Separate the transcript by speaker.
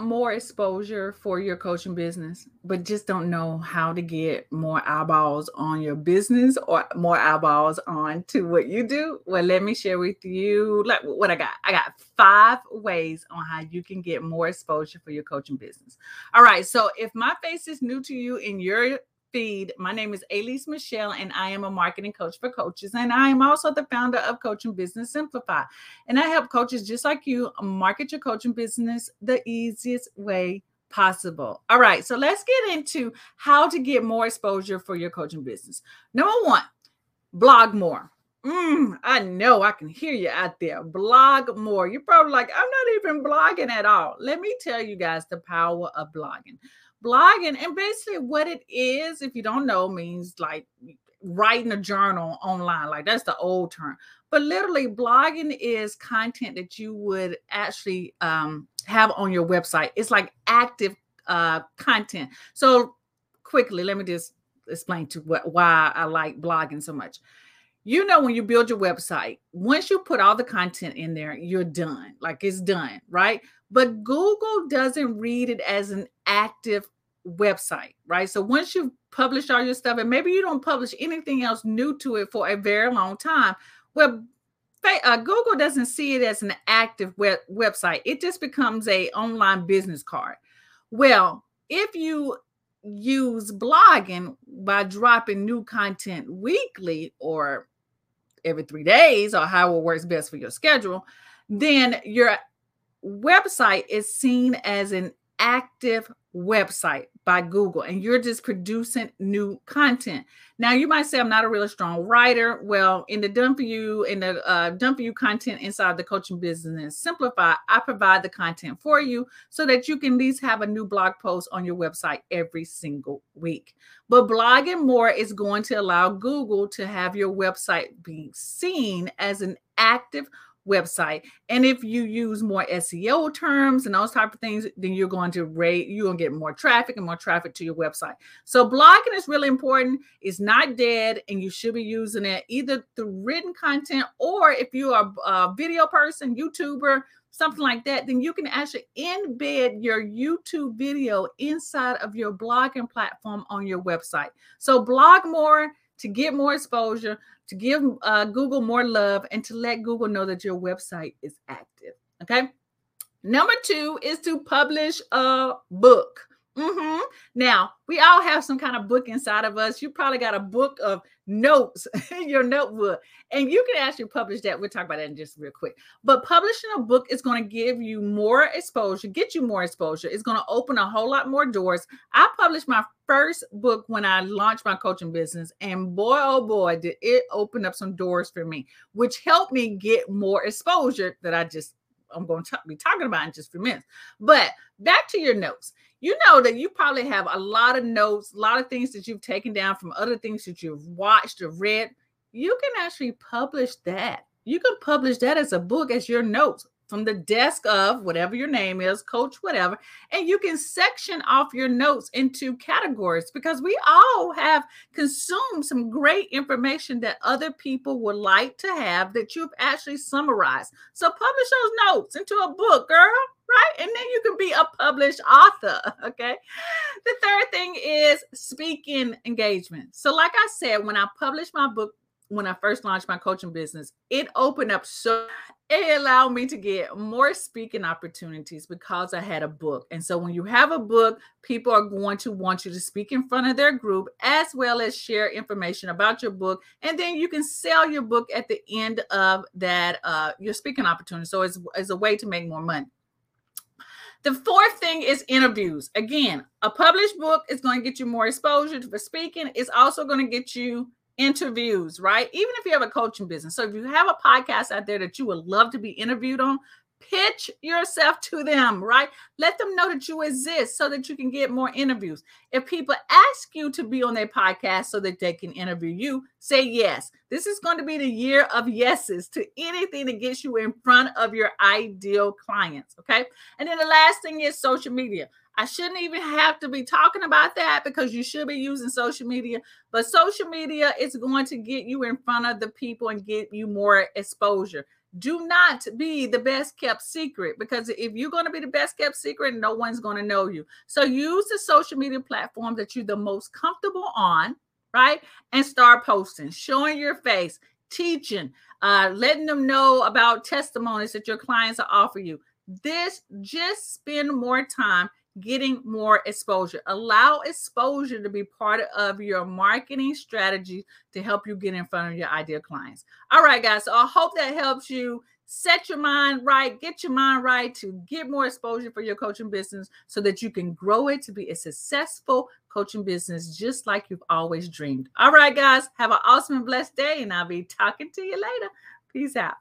Speaker 1: more exposure for your coaching business, but just don't know how to get more eyeballs on your business or more eyeballs on to what you do? Well, let me share with you like what I got. I got five ways on how you can get more exposure for your coaching business. All right. So if my face is new to you in your feed. My name is Alease Michelle, and I am a marketing coach for coaches. And I am also the founder of Coaching Business Simplify. And I help coaches just like you market your coaching business the easiest way possible. All right, so let's get into how to get more exposure for your coaching business. Number one, blog more. Mm, I know I can hear you out there. Blog more. You're probably like, I'm not even blogging at all. Let me tell you guys the power of blogging blogging and basically what it is if you don't know means like writing a journal online like that's the old term. But literally blogging is content that you would actually um, have on your website. It's like active uh, content. So quickly let me just explain to what why i like blogging so much. You know when you build your website once you put all the content in there you're done. Like it's done right? But google doesn't read it as an active website right? So once you've published all your stuff and maybe you don't publish anything else new to it for a very long time well uh, google doesn't see it as an active web website. It just becomes a online business card. Well if you use blogging by dropping new content weekly or every three days or however works best for your schedule, then your website is seen as an active website by Google and you're just producing new content. Now you might say I'm not a really strong writer. Well, in the for you in the uh, for you content inside the coaching business and simplify, I provide the content for you so that you can at least have a new blog post on your website every single week. But blogging more is going to allow Google to have your website be seen as an active website. And if you use more SEO terms and those type of things, then you're going to rate, you're going to get more traffic and more traffic to your website. So blogging is really important. It's not dead and you should be using it either through written content or if you are a video person, YouTuber, something like that, then you can actually embed your YouTube video inside of your blogging platform on your website. So blog more to get more exposure, to give uh, Google more love, and to let Google know that your website is active. Okay. Number two is to publish a book. Mm-hmm. Now, we all have some kind of book inside of us. You probably got a book of notes in your notebook, and you can actually publish that. We'll talk about that in just real quick. But publishing a book is going to give you more exposure, get you more exposure. It's going to open a whole lot more doors. I published my first book when I launched my coaching business, and boy, oh boy, did it open up some doors for me, which helped me get more exposure that I just I'm going to be talking about in just a few minutes. But back to your notes you know that you probably have a lot of notes, a lot of things that you've taken down from other things that you've watched or read. You can actually publish that. You can publish that as a book as your notes from the desk of whatever your name is, coach, whatever, and you can section off your notes into categories because we all have consumed some great information that other people would like to have that you've actually summarized. So publish those notes into a book, girl right? And then you can be a published author. Okay. The third thing is speaking engagement. So, like I said, when I published my book, when I first launched my coaching business, it opened up so it allowed me to get more speaking opportunities because I had a book. And so when you have a book, people are going to want you to speak in front of their group as well as share information about your book. And then you can sell your book at the end of that uh, your speaking opportunity. So it's, it's a way to make more money. The fourth thing is interviews. Again, a published book is going to get you more exposure for speaking. It's also going to get you interviews, right? Even if you have a coaching business. So if you have a podcast out there that you would love to be interviewed on, pitch yourself to them, right? Let them know that you exist so that you can get more interviews. If people ask you to be on their podcast so that they can interview you, say yes. This is going to be the year of yeses to anything that gets you in front of your ideal clients, okay? And then the last thing is social media. I shouldn't even have to be talking about that because you should be using social media. But social media is going to get you in front of the people and get you more exposure. Do not be the best kept secret because if you're going to be the best kept secret, no one's going to know you. So use the social media platform that you're the most comfortable on, right? And start posting, showing your face, teaching, uh, letting them know about testimonies that your clients are offering you. This just spend more time getting more exposure. Allow exposure to be part of your marketing strategy to help you get in front of your ideal clients. All right, guys. So I hope that helps you set your mind right, get your mind right to get more exposure for your coaching business so that you can grow it to be a successful coaching business just like you've always dreamed. All right, guys. Have an awesome and blessed day, and I'll be talking to you later. Peace out.